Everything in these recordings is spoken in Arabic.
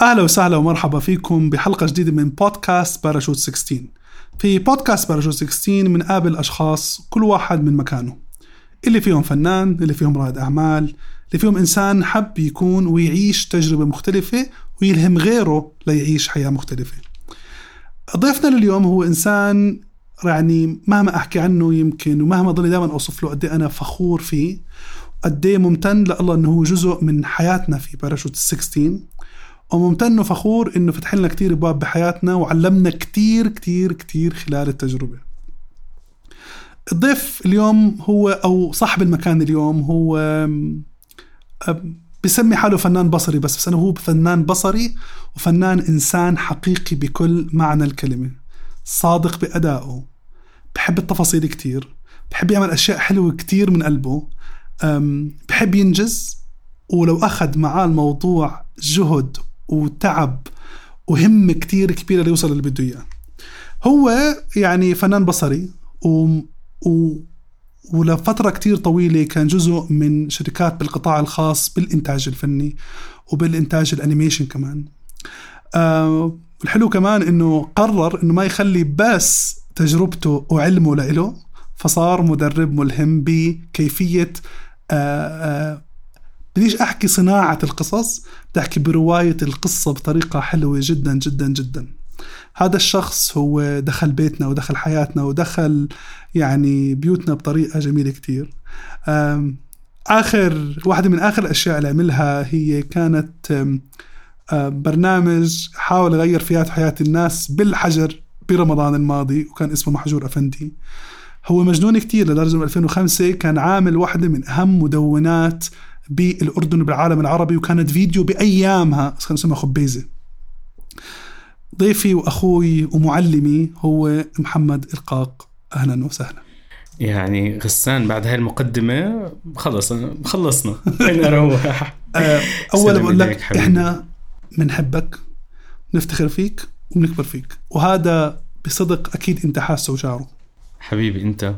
أهلا وسهلا ومرحبا فيكم بحلقة جديدة من بودكاست باراشوت 16 في بودكاست باراشوت 16 بنقابل أشخاص كل واحد من مكانه. اللي فيهم فنان اللي فيهم رائد أعمال اللي فيهم إنسان حب يكون ويعيش تجربة مختلفة ويلهم غيره ليعيش حياة مختلفة. ضيفنا لليوم هو إنسان يعني مهما أحكي عنه يمكن ومهما ضلي دائما أوصف له قد إيه أنا فخور فيه قد إيه ممتن لله إنه هو جزء من حياتنا في باراشوت 16 وممتن وفخور إنه فتح لنا كثير ابواب بحياتنا وعلمنا كثير كثير كثير خلال التجربة. الضيف اليوم هو أو صاحب المكان اليوم هو بسمي حاله فنان بصري بس بس أنا هو فنان بصري وفنان إنسان حقيقي بكل معنى الكلمة. صادق بأدائه بحب التفاصيل كثير بحب يعمل أشياء حلوة كثير من قلبه بحب ينجز ولو أخذ معاه الموضوع جهد وتعب وهمة كتير كبيرة ليوصل اللي بده إياه. هو يعني فنان بصري و, و ولفترة كتير طويلة كان جزء من شركات بالقطاع الخاص بالإنتاج الفني وبالإنتاج الأنيميشن كمان. آه الحلو كمان إنه قرر إنه ما يخلي بس تجربته وعلمه لإله فصار مدرب ملهم بكيفية آه آه بديش أحكي صناعة القصص بدي أحكي برواية القصة بطريقة حلوة جدا جدا جدا. هذا الشخص هو دخل بيتنا ودخل حياتنا ودخل يعني بيوتنا بطريقة جميلة كتير. آخر واحدة من آخر الأشياء اللي عملها هي كانت برنامج حاول يغير فيها حياه الناس بالحجر برمضان الماضي وكان اسمه محجور أفندي. هو مجنون كتير لدرجة من 2005 كان عامل واحدة من أهم مدونات بالأردن وبالعالم العربي وكانت فيديو بأيامها خلينا نسميها خبيزة. ضيفي وأخوي ومعلمي هو محمد إلقاق. أهلا وسهلا. يعني غسان بعد هاي المقدمة خلص خلصنا. خلينا نروح. آه، أولا بقول لك. إحنا بنحبك نفتخر فيك وبنكبر فيك. وهذا بصدق أكيد أنت حاسه وشعره. حبيبي أنت.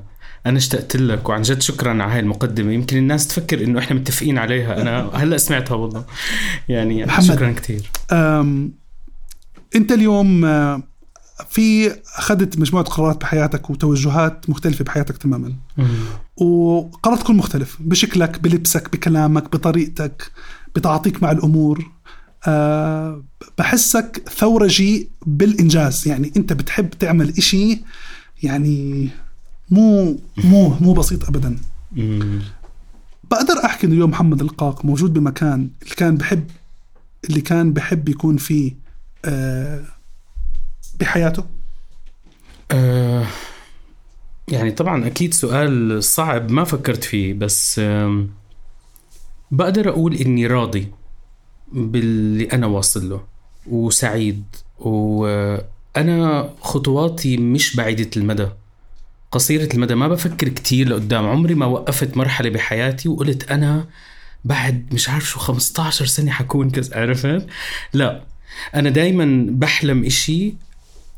أنا اشتقت لك وعن جد شكرا على هاي المقدمة. يمكن الناس تفكر إنه إحنا متفقين عليها. أنا هلأ سمعتها والله. يعني محمد شكرا كثير أنت اليوم في أخذت مجموعة قرارات بحياتك وتوجهات مختلفة بحياتك تماما. وقررت تكون مختلف. بشكلك بلبسك بكلامك بطريقتك بتعاطيك مع الأمور. أه بحسك ثورجي بالإنجاز. يعني أنت بتحب تعمل إشي يعني مو مو مو بسيط ابدا. بقدر أحكي إنه اليوم محمد القاق موجود بمكان اللي كان بحب اللي كان بحب يكون فيه آه بحياته؟ آه يعني طبعا أكيد سؤال صعب ما فكرت فيه بس آه بقدر أقول إني راضي باللي أنا واصل له وسعيد وأنا خطواتي مش بعيدة المدى. قصيرة المدى ما بفكر كتير لقدام. عمري ما وقفت مرحلة بحياتي وقلت أنا بعد مش عارف شو 15 سنة حكون كذا عرفت؟ لا أنا دايما بحلم إشي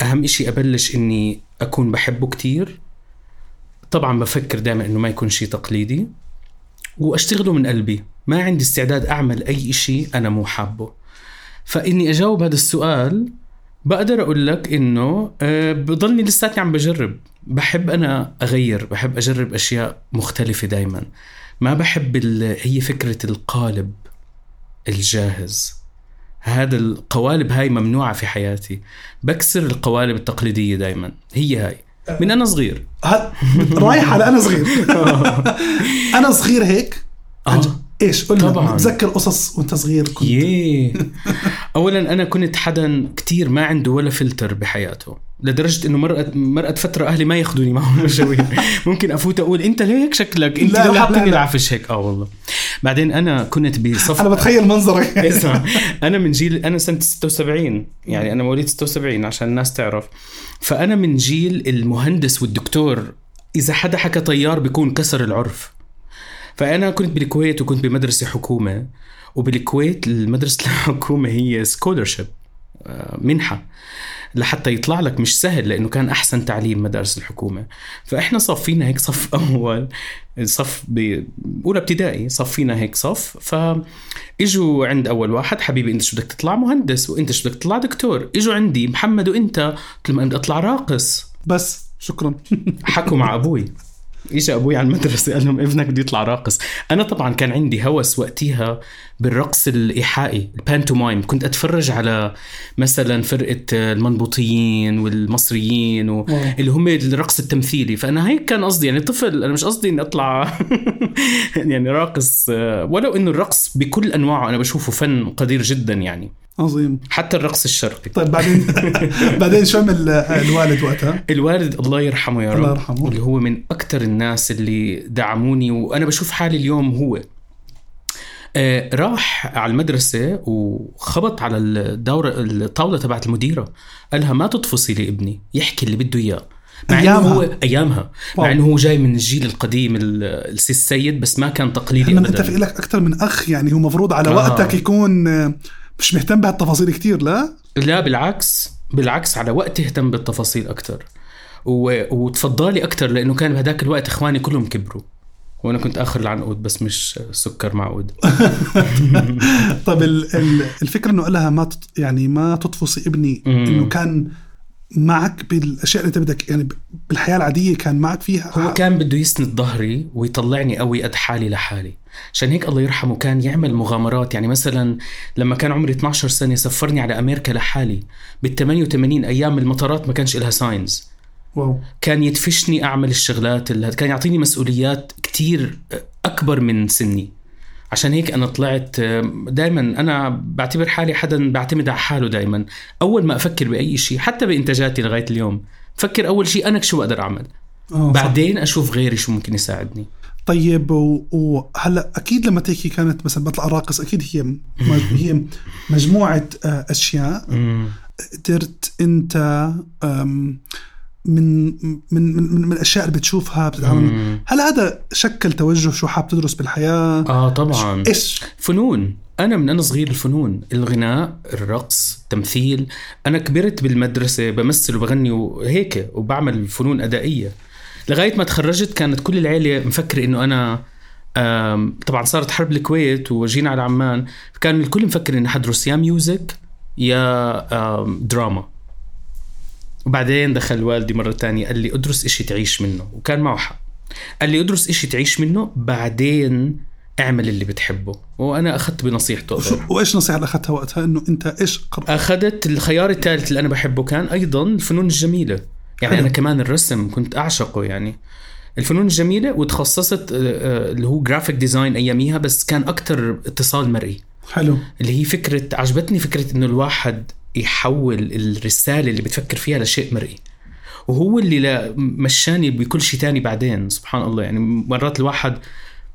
أهم إشي أبلش إني أكون بحبه كتير. طبعا بفكر دائما إنه ما يكون شيء تقليدي وأشتغله من قلبي. ما عندي استعداد أعمل أي إشي أنا مو حابه. فإني أجاوب هذا السؤال بقدر أقول لك إنه آه، بضلني لساتني عم بجرب. بحب أنا أغير بحب أجرب أشياء مختلفة دائما ما بحب هي فكرة القالب الجاهز. هذا القوالب هاي ممنوعة في حياتي. بكسر القوالب التقليدية دائما هي هاي. من أنا صغير. رايح على أنا صغير؟ أنا صغير هيك؟ آه. إيش؟ قلنا طبعا. بتذكر قصص وأنت صغير كنت؟ ييه اولا أنا كنت حدا كتير ما عنده ولا فلتر بحياته. لدرجة إنه مرقت مرقت فترة أهلي ما ياخذوني معهم مشاوير ممكن أفوت أقول أنت ليك شكلك؟ أنت لا حاطيني العفش هيك. آه والله. بعدين أنا كنت بصف أنا بتخيل منظرك. اسمع أنا من جيل أنا سنة 76 يعني أنا مواليد 76 عشان الناس تعرف. فأنا من جيل المهندس والدكتور إذا حدا حكى طيار بيكون كسر العرف. فأنا كنت بالكويت وكنت بمدرسة حكومة وبالكويت المدرسة الحكومة هي scholarship آه، منحة. لحتى يطلع لك مش سهل لأنه كان أحسن تعليم مدارس الحكومة. فإحنا صفينا هيك صف أول صف باولى ابتدائي صفينا هيك صف. فإجوا عند أول واحد حبيبي أنت شو بدك تطلع؟ مهندس. وأنت شو بدك تطلع؟ دكتور. إجوا عندي محمد وأنت؟ قلت لهم أنا بدي أطلع راقص. بس شكرا. حكوا مع أبوي. اجى أبوي على المدرسة؟ قال لهم ابنك بده يطلع راقص. أنا طبعا كان عندي هوس وقتها بالرقص الإيحائي البانتومايم. كنت أتفرج على مثلا فرقة المنبوطيين والمصريين و... اللي هم الرقص التمثيلي. فأنا هيك كان قصدي يعني طفل أنا مش قصدي إني أطلع يعني راقص ولو إنه الرقص بكل أنواعه أنا بشوفه فن قدير جدا يعني. عظيم حتى الرقص الشرقي طيب بعدين بعدين شو عمل الوالد وقتها؟ الوالد الله يرحمه يا رب الله يرحمه. اللي هو من أكثر الناس اللي دعموني وأنا بشوف حالي اليوم هو آه راح على المدرسة وخبط على الدورة الطاولة تبعت المديرة قالها ما تطفصي لي ابني يحكي اللي بده إياه مع إنه أيامها. هو أيامها واو. مع إنه هو جاي من الجيل القديم ال- السي السيد بس ما كان تقليدي في ابدا لك أكثر من أخ يعني هو مفروض على آه. وقتك يكون آه، مش مهتم بهالتفاصيل كتير لا؟ لا بالعكس بالعكس على وقت اهتم بالتفاصيل أكثر و... وتفضلي أكثر لأنه كان بهداك الوقت إخواني كلهم كبروا. وأنا كنت آخر العنقود بس مش سكر معقود. طيب ال- ال- الفكرة إنه قالها ما تط... يعني ما تطفصي ابني. إنه كان معك بالأشياء اللي أنت بدك يعني بالحياة العادية كان معك فيها. هو كان بده يسند ظهري ويطلعني قوي قد حالي لحالي. عشان هيك الله يرحمه كان يعمل مغامرات. يعني مثلا لما كان عمري 12 سنة سفرني على أمريكا لحالي. بال 88 أيام المطارات ما كانش لها ساينز واو. كان يدفشني أعمل الشغلات اللي كان يعطيني مسؤوليات كتير أكبر من سني. عشان هيك أنا طلعت دائما أنا بعتبر حالي حدا بعتمد على حاله دائما أول ما أفكر بأي شيء حتى بإنتاجاتي لغاية اليوم فكر أول شيء أنا شو بقدر أعمل. آه، صح. بعدين أشوف غيري شو ممكن يساعدني. طيب و- وهلا أكيد لما تحكي كانت مثلا بطلع راقص أكيد هي م- هي مجموعة آه، أشياء. قدرت أنت من من من, من, الأشياء اللي بتشوفها بتتعامل. هل هذا شكل توجه شو حاب تدرس بالحياة؟ آه طبعا. إيش؟ فنون. أنا من أنا صغير الفنون الغناء الرقص التمثيل. أنا كبرت بالمدرسة بمثل وبغني وهيك وبعمل فنون أدائية. لغاية ما تخرجت كانت كل العيلة مفكرة إنه أنا طبعا صارت حرب الكويت وجينا على عمان كان الكل مفكر إني حدرس يا music يا دراما وبعدين دخل والدي مرة تانية قال لي أدرس إشي تعيش منه وكان معه حق. قال لي أدرس إشي تعيش منه بعدين اعمل اللي بتحبه. وأنا أخذت بنصيحته. وإيش النصيحه اللي أخذتها وقتها؟ إنه أنت إيش قررت؟ أخذت الخيار الثالث اللي أنا بحبه كان أيضا الفنون الجميلة. يعني حلو. أنا كمان الرسم كنت أعشقه يعني. الفنون الجميلة وتخصصت آه، آه، اللي هو graphic design أياميها بس كان أكتر اتصال مرئي. حلو. اللي هي فكرة عجبتني فكرة إنه الواحد يحول الرسالة اللي بتفكر فيها لشيء مرئي. وهو اللي لا مشاني بكل شيء تاني بعدين سبحان الله. يعني مرات الواحد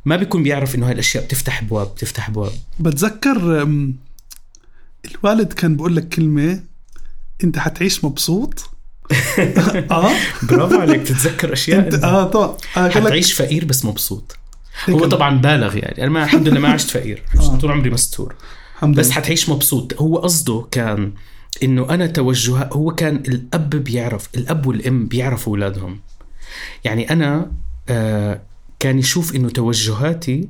ما بيكون بيعرف إنه هاي الأشياء بتفتح ابواب بتفتح ابواب بتذكر الوالد كان بقول لك كلمة أنت حتعيش مبسوط آه. برافو عليك تتذكر أشياء انت آه طبعا. آه حتعيش فقير بس مبسوط. هو طبعا بالغ يعني. أنا ما الحمد لله ما عشت فقير آه. طول عمري مستور. بس. حتعيش مبسوط. هو قصده كان إنه أنا توجه هو كان الأب بيعرف الأب والأم بيعرفوا أولادهم. يعني أنا آه كان يشوف إنه توجهاتي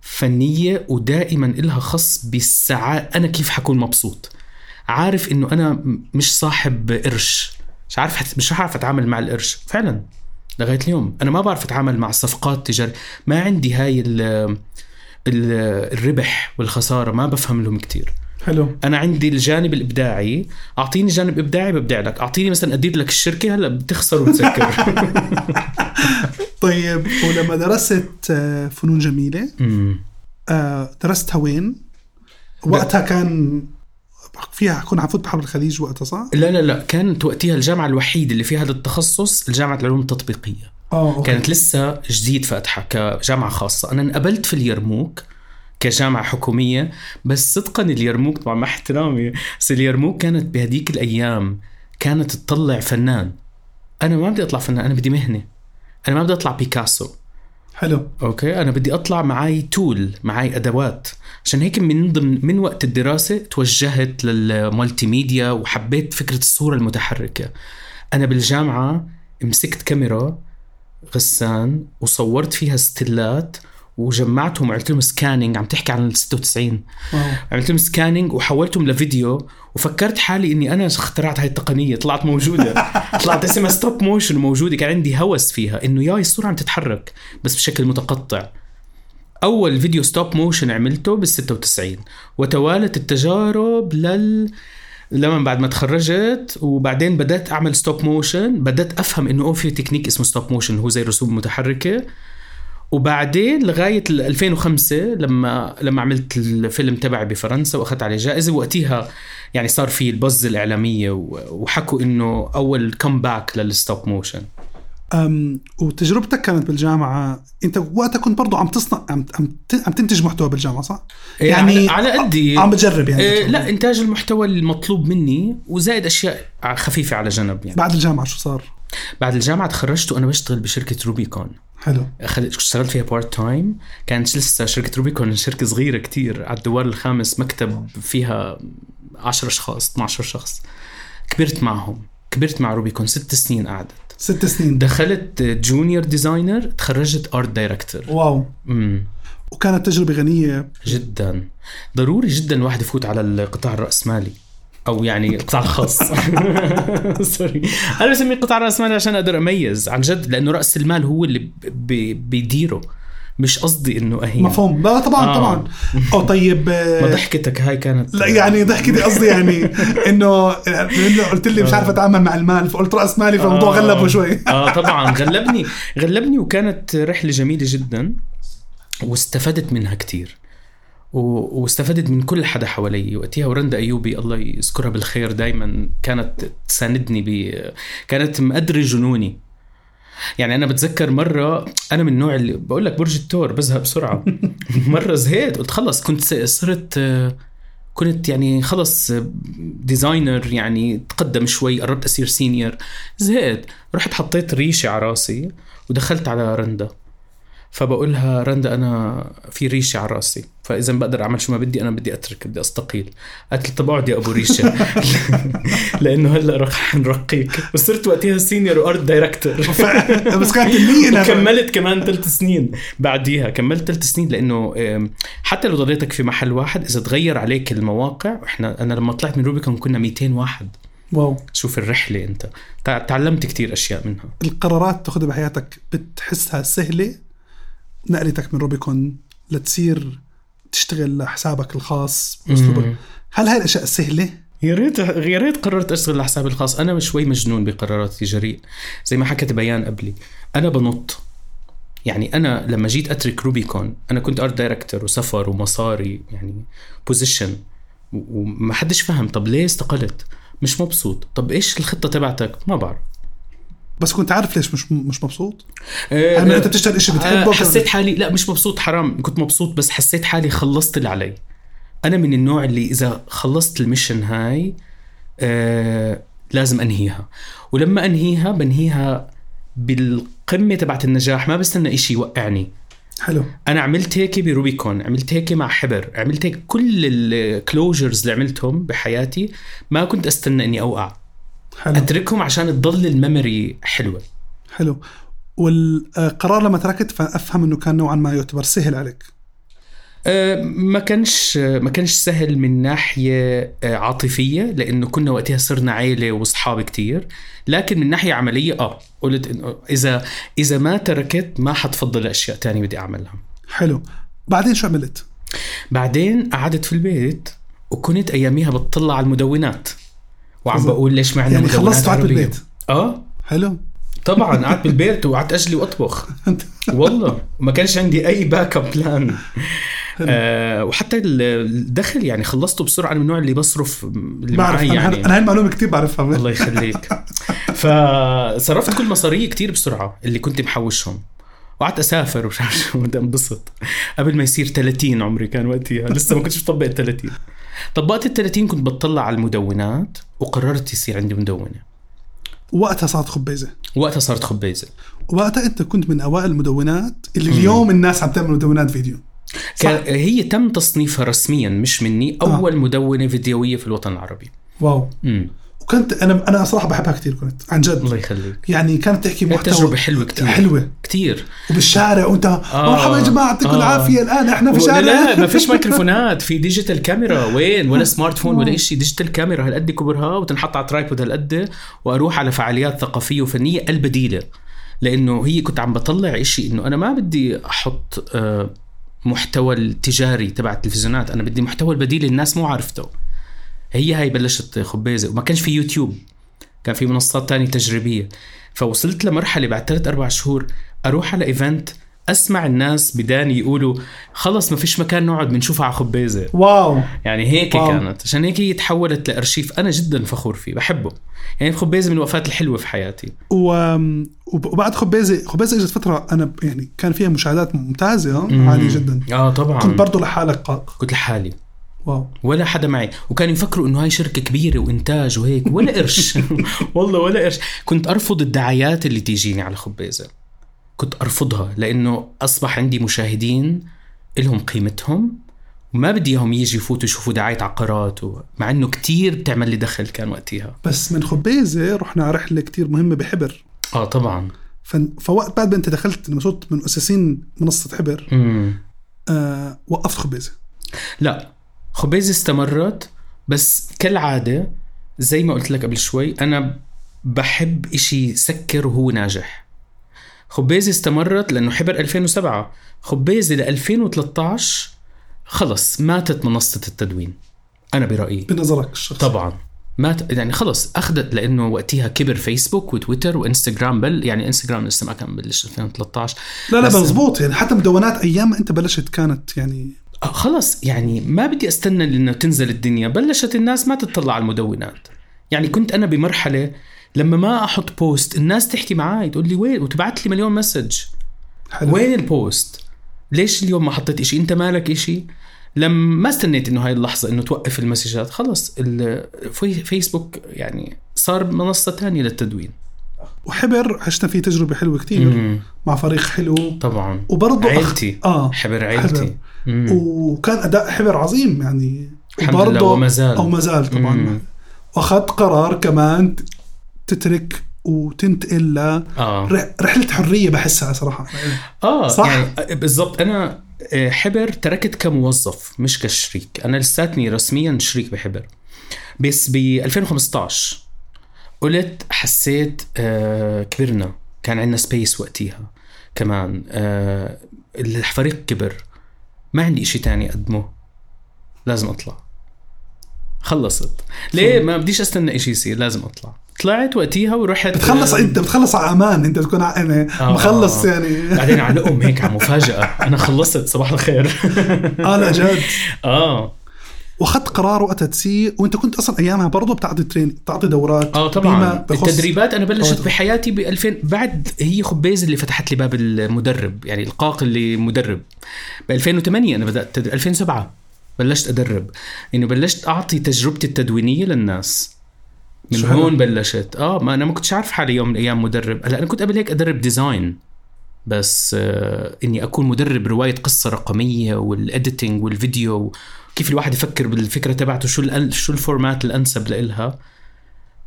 فنية ودائما إلها خص بالسعادة. أنا كيف حكون مبسوط؟ عارف إنه أنا مش صاحب قرش. مش عارف حت... مش عارف أتعامل مع القرش. فعلا. لغاية اليوم. أنا ما بعرف أتعامل مع الصفقات تجاريه ما عندي هاي ال... ال... الربح والخسارة. ما بفهم لهم كتير. حلو. أنا عندي الجانب الإبداعي. أعطيني جانب إبداعي ببدع لك. أعطيني مثلا أدير لك الشركة هلأ بتخسر وتسكر. طيب ولما درست آه، فنون جميلة. آه، درستها وين؟ وقتها كان فيها كنا عفوت بحرب الخليج وقتها صح؟ لا لا لا. كانت وقتها الجامعة الوحيده اللي فيها هذا التخصص الجامعة العلوم التطبيقية. آه okay. كانت لسه جديد فاتحة كجامعة خاصة. أنا انقبلت في اليرموك كجامعة حكومية بس صدقا اليرموك طبعا مع احترامي بس اليرموك كانت بهديك الأيام كانت تطلع فنان. أنا ما بدي أطلع فنان أنا بدي مهنة. أنا ما بدي أطلع بيكاسو. حلو. okay أنا بدي أطلع معي tool معي أدوات. عشان هيك من ضمن من وقت الدراسة توجهت لل multimedia وحبيت فكرة الصورة المتحركة. أنا بالجامعة مسكت كاميرا غسان وصورت فيها ستيلات وجمعتهم وعملت لهم scanning عم تحكي عن ال 96 wow. عملت لهم scanning وحولتهم لفيديو وفكرت حالي إني أنا اخترعت هاي التقنية. طلعت موجودة. طلعت اسمها stop motion موجودة. كان عندي هوس فيها إنه ياي الصورة عم تتحرك بس بشكل متقطع. أول فيديو stop motion عملته بال 96 وتوالت التجارب لل لما بعد ما تخرجت. وبعدين بدأت أعمل stop motion بدأت أفهم إنه أوه في تكنيك اسمه stop motion هو زي رسوم متحركة. وبعدين لغاية ال 2005 لما لما عملت الفيلم تبعي بفرنسا وأخذت عليه جائزة وقتها يعني صار في ال buzz الإعلامية و- وحكوا إنه أول comeback لل stop motion أم وتجربتك كانت بالجامعة أنت وقتها كنت برضو عم تصنع عم عم تنتج محتوى بالجامعة صح؟ يعني على قدي. عم بتجرب يعني إيه لا إنتاج المحتوى المطلوب مني وزائد أشياء خفيفة على جنب يعني. بعد الجامعة شو صار؟ بعد الجامعة تخرجت وأنا بشتغل بشركة روبيكون حلو. أخذ- اشتغلت فيها part time كانت لسه شركة روبيكون شركة صغيرة كتير على الدوار الخامس مكتب فيها 10 أشخاص 12 شخص. كبرت معهم. كبرت مع روبيكون ست سنين قعدت. ست سنين. دخلت junior designer تخرجت art director wow. امم وكانت تجربة غنية. جدا. ضروري جدا الواحد يفوت على القطاع الرأسمالي. أو يعني القطاع الخاص. sorry أنا بسميه القطاع الرأسمالي عشان أقدر أميز عن جد لأنه رأس المال هو اللي بيديره. مش قصدي إنه أهين. مفهوم. لا طبعا آه. طبعا. أو طيب آه، ما ضحكتك هاي كانت لا يعني ضحكتي قصدي يعني إنه إنه قلت لي مش عارف أتعامل مع المال فقلت رأس مالي فالموضوع آه. غلبه شوي. آه طبعا. غلبني غلبني وكانت رحلة جميلة جدا واستفدت منها كتير. و- واستفدت من كل حدا حوالي. وقتها ورندا أيوبي الله يذكرها بالخير دائما كانت تساندني ب كانت مقدرة جنوني. يعني أنا بتذكر مرة أنا من النوع اللي بقول لك برج الثور بزهق بسرعة. مرة زهقت قلت خلص كنت صرت كنت يعني خلص designer يعني تقدم شوي قربت أصير senior زهقت رحت حطيت ريشة على راسي ودخلت على رندا. فبقولها رندا أنا في ريشة على راسي. فإذا بقدر أعمل شو ما بدي أنا بدي أترك بدي أستقيل. قالت لي طب أقعد يا أبو ريشة. لأنه هلأ رح نرقيك. وصرت وقتها senior و art director بس كانت النية إنها- وكملت كمان ثلاث سنين بعديها. كملت ثلاث سنين لأنه حتى لو ضليتك في محل واحد إذا تغير عليك المواقع إحنا أنا لما طلعت من روبيكون كنا 200 واحد. واو. شوف الرحلة أنت. تع- تعلمت كتير أشياء منها. القرارات تأخذها بحياتك بتحسها سهلة. نقلتك من روبيكون لتصير تشتغل لحسابك الخاص. باسلوبك. هل هاي الأشياء سهلة؟ يا ريت يا ريت قررت أشتغل لحسابي الخاص. أنا شوي مجنون بقراراتي جريء. زي ما حكت بيان قبلي أنا بنط. يعني أنا لما جيت أترك روبيكون أنا كنت art director وسفر ومصاري يعني position وما حدش فهم طب ليه استقلت؟ مش مبسوط. طب إيش الخطة تبعتك؟ ما بعرف. بس كنت عارف ليش مش مش مبسوط؟ آه، يعني انت بتشتغل شيء بتحبه آه، حسيت حالي لا مش مبسوط حرام. كنت مبسوط بس حسيت حالي خلصت اللي علي. أنا من النوع اللي إذا خلصت ال mission هاي آه لازم أنهيها. ولما أنهيها بنهيها بالقمة تبعت النجاح. ما بستنى إشي يوقعني. حلو. أنا عملت هيك بروبيكون عملت هيك مع حبر عملت هيك كل ال closures اللي عملتهم بحياتي ما كنت أستنى إني أوقع. حلو. أتركهم عشان تضل ال memory حلوة. حلو. والقرار لما تركت فأفهم إنه كان نوعا ما يعتبر سهل عليك. آه، ما كانش ما كانش سهل من ناحية آه، عاطفية لأنه كنا وقتها صرنا عيلة وأصحاب كتير. لكن من ناحية عملية آه قلت إنه إذا إذا ما تركت ما حتفضل أشياء تانية بدي أعملها. حلو. بعدين شو عملت؟ بعدين قعدت في البيت وكنت أياميها بتطلع على المدونات. وعم. بقول ليش ما عندنا يعني خلصت قعدت. بالبيت. آه. حلو. طبعا قعدت بالبيت وقعدت أجلي وأطبخ. والله ما كانش عندي أي back up plan آه وحتى ال- الدخل يعني خلصته بسرعة أنا من النوع اللي بصرف اللي بعرف معي يعني. أنا هاي المعلومة كثير بعرفها. الله يخليك. فصرفت كل مصاريي كتير بسرعة اللي كنت محوشهم. وقعدت أسافر ومش عارف شو بدي انبسط قبل ما يصير 30 عمري كان وقتها لسه ما كنتش مطبق ال 30 طبقت ال 30 كنت بتطلع على المدونات وقررت يصير عندي مدونة. وقتها صارت خبيزة. وقتها صارت خبيزة. وقتها انت كنت من أوائل المدونات اللي اليوم الناس عم تعمل مدونات فيديو. كان هي تم تصنيفها رسميا مش مني أول آه. مدونة فيديوية في الوطن العربي. واو. امم وكنت أنا أنا صراحة بحبها كثير كنت عن جد. الله يخليك. يعني كانت تحكي محتوى. تجربة حلوة كتير. حلوة. كتير. وبالشارع وأنت آه. مرحبا يا جماعة يعطيكم آه. العافية. الآن إحنا في لا شارع. لا ما فيش ميكروفونات في digital camera وين؟ ولا smart phone ولا شيء digital camera هالقد كبرها وتنحط على tripod هالقد وأروح على فعاليات ثقافية وفنية البديله لأنه هي كنت عم بطلع إشي إنه أنا ما بدي أحط آه، محتوى التجاري تبع التلفزيونات. أنا بدي محتوى البديل الناس مو عارفته. هي هاي بلشت خبيزة وما كانش في يوتيوب كان في منصات تانية تجريبية. فوصلت لمرحلة بعد ثلاث أربع شهور أروح على event أسمع الناس بداني يقولوا خلص ما فيش مكان نقعد بنشوفها على خبيزة. wow. يعني هيك واو. كانت. عشان هيك هي تحولت لأرشيف. أنا جدا فخور فيه بحبه. يعني خبيزة من الوقفات الحلوة في حياتي. و... وب- وبعد خبيزة خبيزة إجت فترة أنا ب- يعني كان فيها مشاهدات ممتازة عاليه جدا. آه طبعا. كنت برضه لحالك قاق كنت لحالي. واو. ولا حدا معي. وكانوا يفكروا إنه هاي شركة كبيرة وإنتاج وهيك ولا قرش. والله ولا قرش. كنت أرفض الدعايات اللي تيجيني على خبيزه كنت أرفضها لأنه أصبح عندي مشاهدين لهم قيمتهم وما بدي إياهم يجي يفوتوا يشوفوا دعاية عقارات و... مع إنه كتير بتعمل لي دخل كان وقتها. بس من خبيزه رحنا على رحلة كتير مهمة بحبر. آه طبعا. ف... فوقت بعد ما أنت دخلت لما صرت من مؤسسين منصة حبر آه وقفت خبيزه لا. خبيزة استمرت بس كالعادة زي ما قلت لك قبل شوي أنا بحب إشي سكر وهو ناجح. خبيزة استمرت لأنه حبر 2007 خبيزة ل 2013 خلص ماتت منصة التدوين. أنا برأيي. بنظرك الشخصي. طبعا. مات يعني خلص أخذت لأنه وقتها كبر فيسبوك وتويتر وإنستغرام بل يعني إنستغرام لسه ما كان بلش 2013 لا لا مزبوط يعني حتى مدونات أيام أنت بلشت كانت يعني خلص يعني ما بدي أستنى انه تنزل الدنيا. بلشت الناس ما تطلع على المدونات. يعني كنت أنا بمرحلة لما ما أحط post الناس تحكي معي تقول لي وين؟ وتبعت لي مليون message حلو. وين ال post ليش اليوم ما حطيت إشي؟ أنت مالك إشي؟ لما ما استنيت إنه هاي اللحظة إنه توقف المسجات. خلص فيسبوك يعني صار منصة تانية للتدوين. وحبر عشنا فيه تجربة حلوة كتير مم. مع فريق حلو. طبعا. وبرضه عيلتي. آه حبر عيلتي. حبر. وكان أداء حبر عظيم يعني الحمد لله وما زال. أو ما زال طبعا. وأخذت قرار كمان تترك وتنتقل آه. لرحله حرية بحسها صراحة. آه صح. يعني بالضبط. أنا آه، حبر تركت كموظف مش كشريك. أنا لساتني رسميا شريك بحبر. بس ب 2015 قلت حسيت آه كبرنا. كان عندنا سبيس وقتها كمان آه الفريق كبر. ما عندي إشي تاني أقدمه لازم أطلع. خلصت. ليه ما بديش أستنى إشي يصير؟ لازم أطلع. طلعت وقتيها ورحت بتخلص آه، انت بتخلص على أمان. أنت بتكون يعني آه، مخلص آه. يعني. بعدين علقهم هيك على مفاجأة. أنا خلصت. صباح الخير. آه لا جد. آه. وأخذت قرار وقتها تسير وأنت كنت أصلا أيامها برضه بتعطي train بتعطي دورات آه طبعا. التدريبات أنا بلشت طبعاً. بحياتي ب 2000 بعد هي خبيزة اللي فتحت لي باب المدرب يعني إلقاق اللي مدرب ب 2008 أنا بدأت تدريب 2007 بلشت أدرب. انه بلشت أعطي تجربتي التدوينية للناس. من حلو. هون بلشت. آه ما أنا ما كنتش عارف حالي يوم من الأيام مدرب. هلا أنا كنت قبل هيك أدرب design. بس آه إني أكون مدرب رواية قصة رقمية وال editing والفيديو كيف الواحد يفكر بالفكرة تبعته شو شو ال format الأنسب لإلها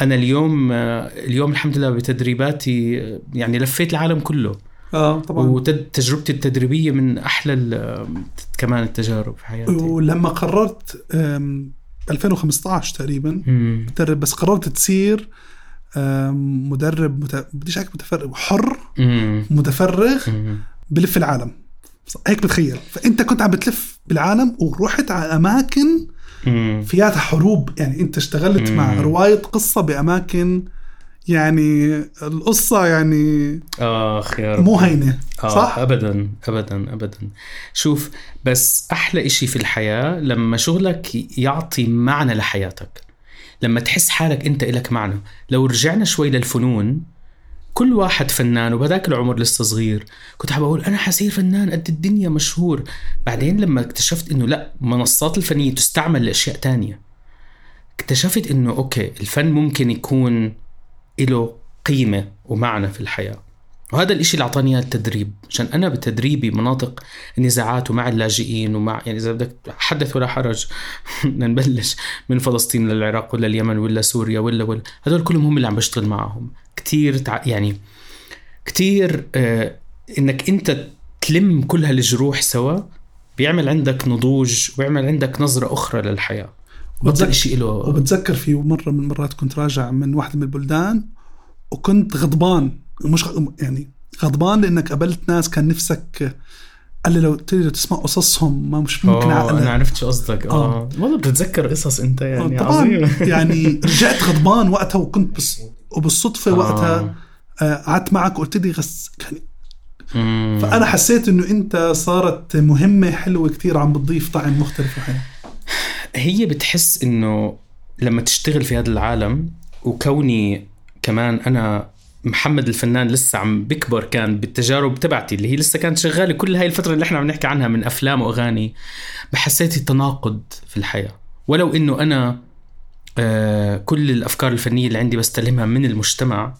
أنا اليوم آه، اليوم الحمد لله بتدريباتي آه، يعني لفيت العالم كله آه طبعا وتجربتي التدريبية من أحلى ال- كمان التجارب في حياتي ولما قررت أم، 2015 تقريبا. مدرب بس قررت تصير مدرب مت... بديش أحكي متفرغ حر. متفرغ. بلف العالم هيك بتخيل فأنت كنت عم بتلف بالعالم ورحت على أماكن. فيها حروب يعني أنت اشتغلت مع. رواية قصة بأماكن يعني القصة يعني آخ يا رب مو هينة آه صح؟ ابدا ابدا ابدا شوف بس أحلى إشي في الحياة لما شغلك يعطي معنى لحياتك لما تحس حالك أنت إلك معنى لو رجعنا شوي للفنون كل واحد فنان وبذاك العمر لسه صغير. كنت حابب أقول أنا حصير فنان قد الدنيا مشهور. بعدين لما اكتشفت إنه لا منصات الفنية تستعمل لأشياء تانية. اكتشفت إنه أوكي الفن ممكن يكون له قيمة ومعنى في الحياة. وهذا الإشي اللي أعطاني إياه التدريب. عشان أنا بتدريبي مناطق النزاعات ومع اللاجئين ومع يعني إذا بدك حدث ولا حرج نبلش من فلسطين للعراق ولا اليمن ولا سوريا ولا ولا. هدول كلهم هم اللي عم بشتغل معهم. كتير تع... يعني كتير آه إنك أنت تلم كل هالجروح سوا بيعمل عندك نضوج وبيعمل عندك نظرة أخرى للحياة. وبتذكر, شيء له وبتذكر في مرة من المرات كنت راجع من واحدة من البلدان وكنت غضبان. مش يعني غضبان لأنك قابلت ناس كان نفسك قال لي لو تقدر تسمع قصصهم ما مش ممكن آه أنا عقلك عرفت شو قصدك. آه. آه. والله بتتذكر قصص أنت يعني طبعا. عظيم يعني رجعت غضبان وقتها وكنت بس وبالصدفة وقتها آه، قعدت معك وقلت لي غس يعني. فأنا حسيت إنه أنت صارت مهمة حلوة كتير عم بتضيف طعم مختلف في الحياة هي بتحس إنه لما تشتغل في هذا العالم وكوني كمان أنا محمد الفنان لسه عم بكبر كان بالتجارب تبعتي اللي هي لسه كانت شغالة كل هاي الفترة اللي إحنا عم نحكي عنها من أفلام وأغاني بحسيت التناقض في الحياة. ولو إنه أنا آه كل الأفكار الفنية اللي عندي بستلمها من المجتمع.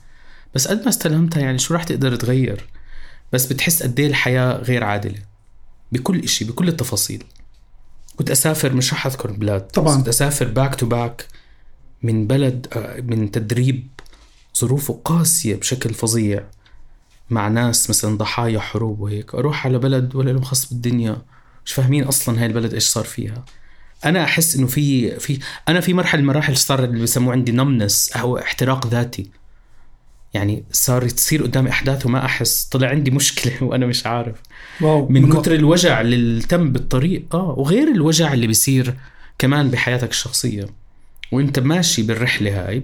بس قد ما استلمتها يعني شو راح تقدر تغير؟ بس بتحس قد إيه الحياة غير عادلة. بكل إشي بكل التفاصيل. كنت أسافر مش رح أذكر بلاد طبعاً. كنت أسافر back to back من بلد آه، من تدريب ظروفه قاسية بشكل فظيع مع ناس مثلا ضحايا حروب وهيك. أروح على بلد ولا لهم خص بالدنيا. مش فاهمين أصلا هاي البلد إيش صار فيها. أنا أحس إنه في في أنا في مرحلة من المراحل صار اللي بيسموه عندي نمنس أو احتراق ذاتي. يعني صار تصير قدامي أحداث وما أحس. طلع عندي مشكلة وأنا مش عارف. واو من كتر الوجع اللي تم بالطريق. آه وغير الوجع اللي بيصير كمان بحياتك الشخصية. وأنت ماشي بالرحلة هاي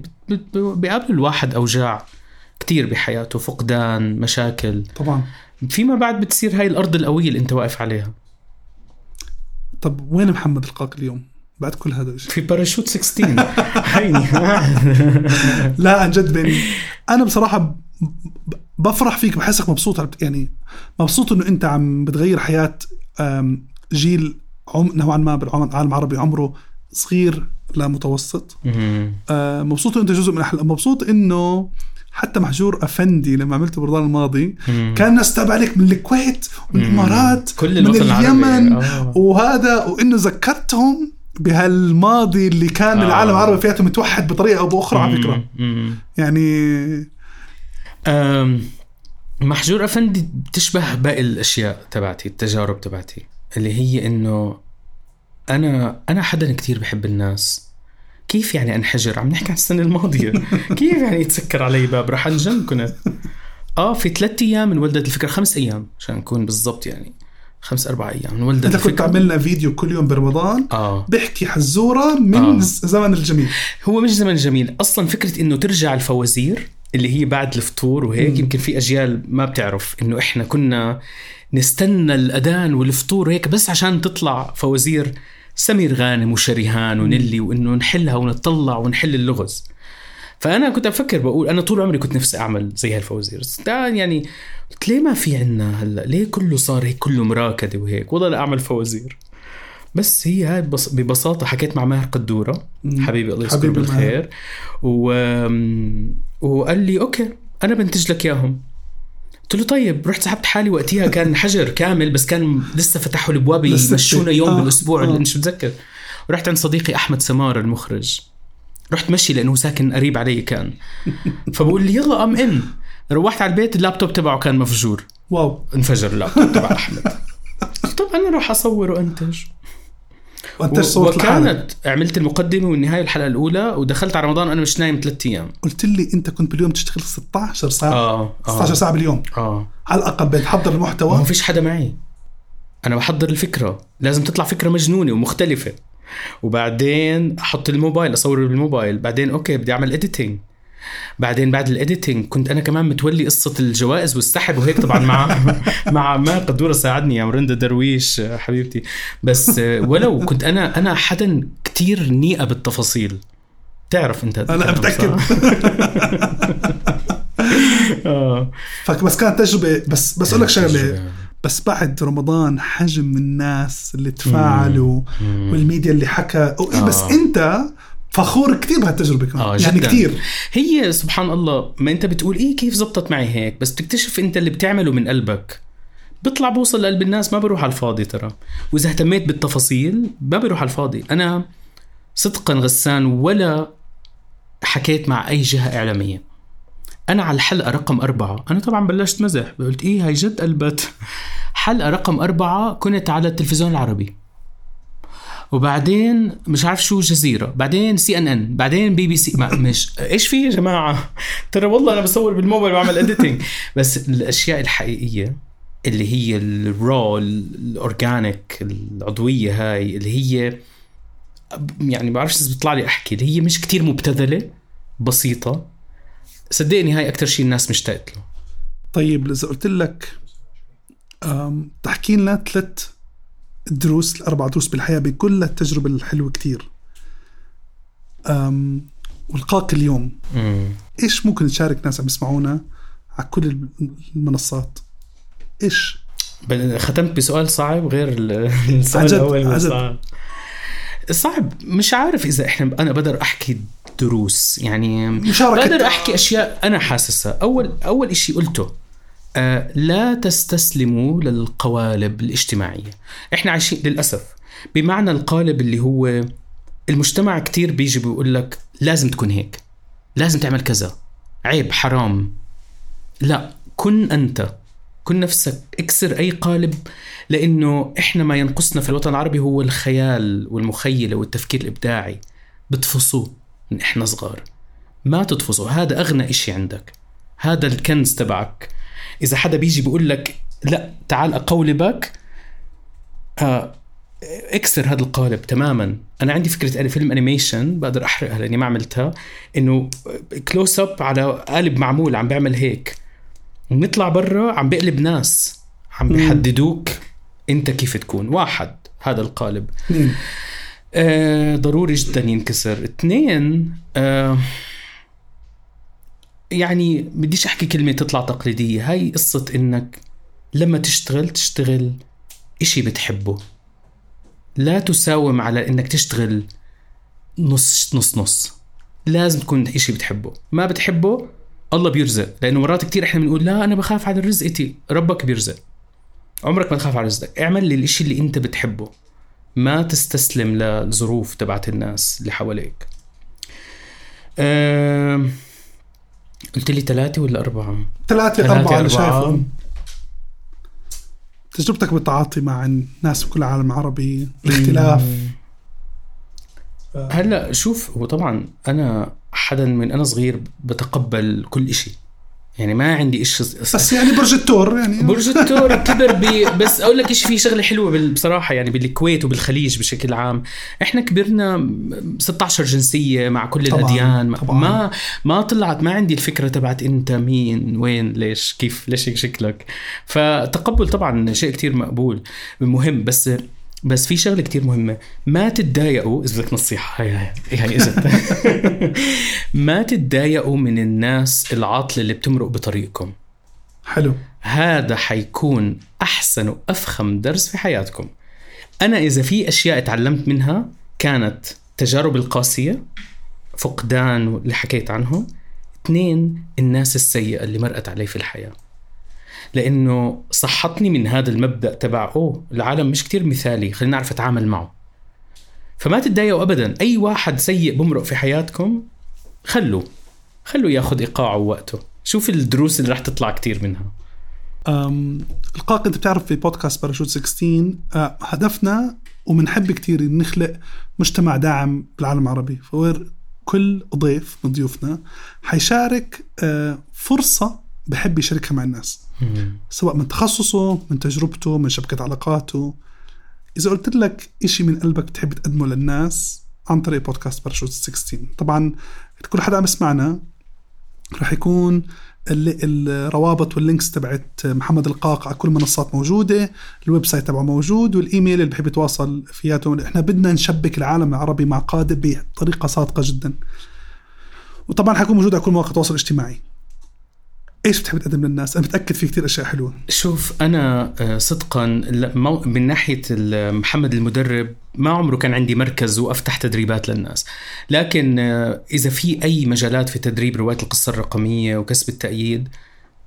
بيقابل الواحد أوجاع كتير بحياته فقدان مشاكل. طبعا. فيما بعد بتصير هاي الأرض القوية اللي أنت واقف عليها. طب وين محمد القاك اليوم؟ بعد كل هذا الشيء. في باراشوت 16 هيني لا عن جد بيني أنا بصراحة بفرح فيك بحسك مبسوط يعني مبسوط إنه أنت عم بتغير حياة جيل عم نوعا ما بالعالم العربي عمره صغير لمتوسط. مم. أه، مبسوط إنه أنت جزء من احلام مبسوط إنه حتى محجور أفندي لما عملته برمضان الماضي مم. كان الناس تابع عليك من الكويت ومن الإمارات كل من. اليمن آه. وهذا وإنه ذكرتهم بهالماضي اللي كان آه. العالم العربي فياته متوحد بطريقة أو بأخرى على فكرة مم. يعني أم، محجور أفندي بتشبه باقي الأشياء تبعتي التجارب تبعتي اللي هي إنه أنا أنا حدا كتير بحب الناس كيف يعني انحجر؟ عم نحكي عن السنة الماضية. كيف يعني يتسكر علي باب؟ رح انجن كنت. آه في ثلاث أيام من ولدت الفكرة. خمس أيام عشان نكون بالضبط يعني. خمس أربع أيام من ولدت أنت كنت عملنا فيديو كل يوم برمضان آه. بيحكي حزورة من آه. آه. زمن الجميل. هو مش زمن جميل. أصلا فكرة إنه ترجع الفوازير اللي هي بعد الفطور وهيك. يمكن في أجيال ما بتعرف إنه إحنا كنا نستنى الأذان والفطور هيك بس عشان تطلع فوازير سمير غانم وشريهان ونيلي وإنه نحلها ونطلع ونحل اللغز. فأنا كنت أفكر بقول أنا طول عمري كنت نفسي أعمل زي هالفوازير يعني قلت ليه ما في عنا هلا؟ ليه كله صار هيك كله مراكدة وهيك؟ لا أعمل فوازير بس هي هاي ببس- ببساطة حكيت مع ماهر قدورة مم. حبيبي الله يذكره. بالخير. و... وقال لي okay أنا بنتج لك إياهم. قلت له طيب رحت سحبت حالي وقتها كان حجر كامل بس كان لسه فتحوا الابواب يمشونا يوم آه، بالأسبوع. آه. مش متذكر؟ ورحت عند صديقي أحمد سمار المخرج. رحت مشي لأنه ساكن قريب علي كان. فبقول لي يلا I'm in روحت على البيت اللابتوب تبعه كان مفجور. wow. انفجر اللابتوب تبع أحمد. طب أنا راح اصور وانتج وأنت صورت لحالك وكانت عملت المقدمة والنهاية الحلقة الأولى ودخلت على رمضان أنا مش نايم ثلاث أيام. قلت لي أنت كنت باليوم تشتغل 16 ساعة. آه 16 ساعة باليوم. آه. على الأقل بتحضر ما المحتوى فيش حدا معي. أنا بحضر الفكرة. لازم تطلع فكرة مجنونة ومختلفة. وبعدين أحط الموبايل أصور بالموبايل. بعدين okay بدي أعمل editing بعدين بعد ال editing كنت أنا كمان متولي قصة الجوائز والسحب وهيك طبعا مع مع ما قدوره ساعدني يا مرندا درويش حبيبتي. بس ولو كنت أنا أنا حدا كتير نيئة بالتفاصيل. تعرف أنت أنا متاكد؟ آه. فبس كانت تجربة بس بس أقول لك شغلة. بس بعد رمضان حجم الناس اللي تفاعلوا والميديا اللي حكى. بس آه. أنت فخور كثير بهالتجربة كمان. آه، يعني. كثير. هي سبحان الله ما انت بتقول إيه كيف زبطت معي هيك؟ بس تكتشف انت اللي بتعمله من قلبك. بيطلع بوصل لقلب الناس ما بروح على الفاضي ترى. وإذا اهتميت بالتفاصيل ما بروح على الفاضي. أنا صدقا غسان ولا حكيت مع أي جهة إعلامية. أنا على الحلقة رقم أربعة أنا طبعا بلشت مزح. قلت إيه هاي جد قلبت. حلقة رقم أربعة كنت على التلفزيون العربي. وبعدين مش عارف شو جزيرة. بعدين سي ان ان بعدين بي بي سي ما مش إيش في يا جماعة؟ ترى والله أنا بصور بالموبايل بعمل editing بس الأشياء الحقيقية اللي هي ال raw ال organic العضوية هاي اللي هي يعني ما بعرفش إذا بيطلع لي أحكي اللي هي مش كتير مبتذلة بسيطة. صدقني هاي أكثر شيء الناس مشتاقت له. طيب إذا قلت لك تحكي لنا ثلاث دروس الاربع دروس بالحياة بكل التجربة الحلوة كتير. أم، ولقاك اليوم. إيش ممكن تشارك ناس عم يسمعونا على كل المنصات؟ إيش؟ بل- ختمت بسؤال صعب غير ال- السؤال الأول عن جد. صعب صعب. مش عارف إذا إحنا أنا بقدر أحكي دروس. يعني مشاركة. بقدر أحكي أشياء أنا حاسسها. أول أول إشي قلته لا تستسلموا للقوالب الاجتماعية. إحنا عايشين للأسف بمعنى القالب اللي هو المجتمع كتير بيجي بيقول لك لازم تكون هيك لازم تعمل كذا عيب حرام. لا كن أنت كن نفسك اكسر أي قالب لأنه إحنا ما ينقصنا في الوطن العربي هو الخيال والمخيله والتفكير الإبداعي. بتفصوه من إحنا صغار. ما تطفصه هذا أغنى إشي عندك. هذا الكنز تبعك. إذا حدا بيجي بيقول لك لا تعال اقولبك آه اكسر هذا القالب تماما. أنا عندي فكرة أنا فيلم animation بقدر أحرقها لأني ما عملتها إنه close up على قالب معمول عم بيعمل هيك. ونطلع برا عم بقلب ناس عم بيحددوك أنت كيف تكون. واحد هذا القالب. آه ضروري جدا ينكسر. اثنين آه يعني بديش أحكي كلمة تطلع تقليدية هاي قصة إنك لما تشتغل تشتغل إشي بتحبه. لا تساوم على إنك تشتغل نص نص نص. لازم تكون إشي بتحبه. ما بتحبه الله بيرزق. لأنه مرات كتير إحنا بنقول لا أنا بخاف على رزقتي. ربك بيرزق. عمرك ما تخاف على رزقك. اعمل لي الإشي اللي أنت بتحبه. ما تستسلم للظروف تبعت الناس اللي حواليك. أم... قلت لي ثلاثة ولا أربعة؟ ثلاثة أربعة اللي. شايفهم تجربتك بالتعاطي مع الناس في كل العالم العربي الاختلاف هلا شوف هو طبعا أنا حدا من أنا صغير بتقبل كل إشي يعني ما عندي إشي بس يعني برج التور يعني برج الثور كبر ب... بس أقول لك إيش في شغلة حلوة. بصراحة يعني بالكويت وبالخليج بشكل عام إحنا كبرنا 16 جنسية مع كل طبعاً، الأديان طبعاً. ما ما طلعت ما عندي الفكرة تبعت أنت مين وين ليش كيف ليش هيك شكلك فتقبل طبعا شيء كتير مقبول مهم بس بس في شغلة كتير مهمة. ما تتضايقوا إذا بدك نصيحة. هاي هاي. هاي إجت. ما تتضايقوا من الناس العاطلة اللي بتمرق بطريقكم. حلو. هذا حيكون أحسن وأفخم درس في حياتكم. أنا إذا في أشياء اتعلمت منها كانت تجارب القاسية فقدان اللي حكيت عنهم. اثنين الناس السيئة اللي مرقت علي في الحياة. لأنه صحتني من هذا المبدأ تبع اوه العالم مش كتير مثالي خلينا نعرف أتعامل معه. فما تتضايقوا ابدا. أي واحد سيء بمرق في حياتكم خلوه. خلوه ياخذ إيقاعه ووقته. شوف الدروس اللي رح تطلع كتير منها. محمد القاق انت بتعرف في بودكاست باراشوت 16 أه هدفنا وبنحب كتير نخلق مجتمع داعم بالعالم العربي. فوير كل ضيف من ضيوفنا حيشارك أه فرصة بحب يشاركها مع الناس. سواء من تخصصه من تجربته من شبكة علاقاته. إذا قلت لك إشي من قلبك بتحب تقدمه للناس عن طريق بودكاست باراشوت 16 طبعا كل حدا عم يسمعنا رح يكون ال- الروابط وال links تبعت محمد القاق على كل المنصات موجودة ال website تبعه موجود والإيميل اللي بحب يتواصل فياته. إحنا بدنا نشبك العالم العربي مع قادة بطريقة صادقة جدا. وطبعا حيكون موجود على كل مواقع التواصل الاجتماعي. إيش بتحب تقدم للناس؟ أنا متأكد في كتير أشياء حلوة. شوف أنا آه، صدقا من ناحية محمد المدرب ما عمره كان عندي مركز وأفتح تدريبات للناس. لكن آه، إذا في أي مجالات في تدريب رواية القصة الرقمية وكسب التأييد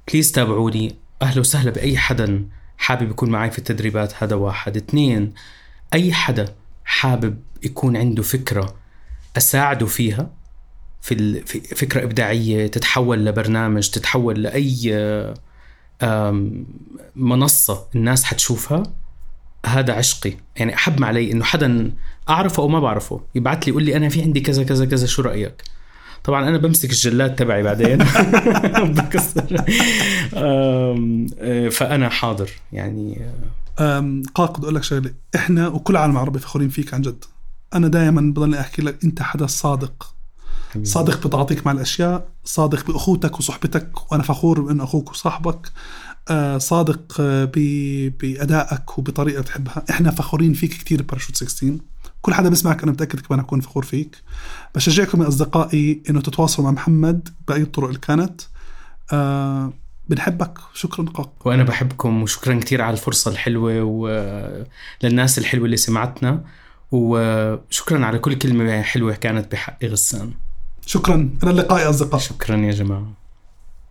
بليز تابعوني. أهلا وسهلا بأي حدا حابب يكون معي في التدريبات هذا واحد. اثنين أي حدا حابب يكون عنده فكرة أساعده فيها في فكرة إبداعية تتحول لبرنامج تتحول لأي منصة الناس حتشوفها هذا عشقي. يعني أحب علي إنه حدا أعرفه أو ما بعرفه يبعث لي يقول لي أنا في عندي كذا كذا كذا شو رأيك؟ طبعا أنا بمسك الجلاد تبعي بعدين. بكسر. آه، فأنا حاضر. يعني آه، قاق بدي أقول لك شغلة. إحنا وكل العالم العربي فخورين فيك عن جد. أنا دائما بضلني أحكي لك أنت حدا صادق. صادق بتعاطيك مع الأشياء صادق بأخوتك وصحبتك وأنا فخور بانه أخوك وصاحبك. آه، صادق آه، بأدائك وبطريقة بتحبها. إحنا فخورين فيك كثير باراشوت 16 كل حدا بيسمعك أنا متأكد كمان أكون فخور فيك. بشجعكم يا أصدقائي إنه تتواصلوا مع محمد بأي الطرق اللي كانت. آه بنحبك. شكرا قاق وأنا بحبكم وشكرا كثير على الفرصة الحلوة وللناس الحلوة اللي سمعتنا. وشكرا على كل كلمة حلوة كانت بحق غسان. شكرا. إلى اللقاء يا أصدقاء. شكرا يا جماعة.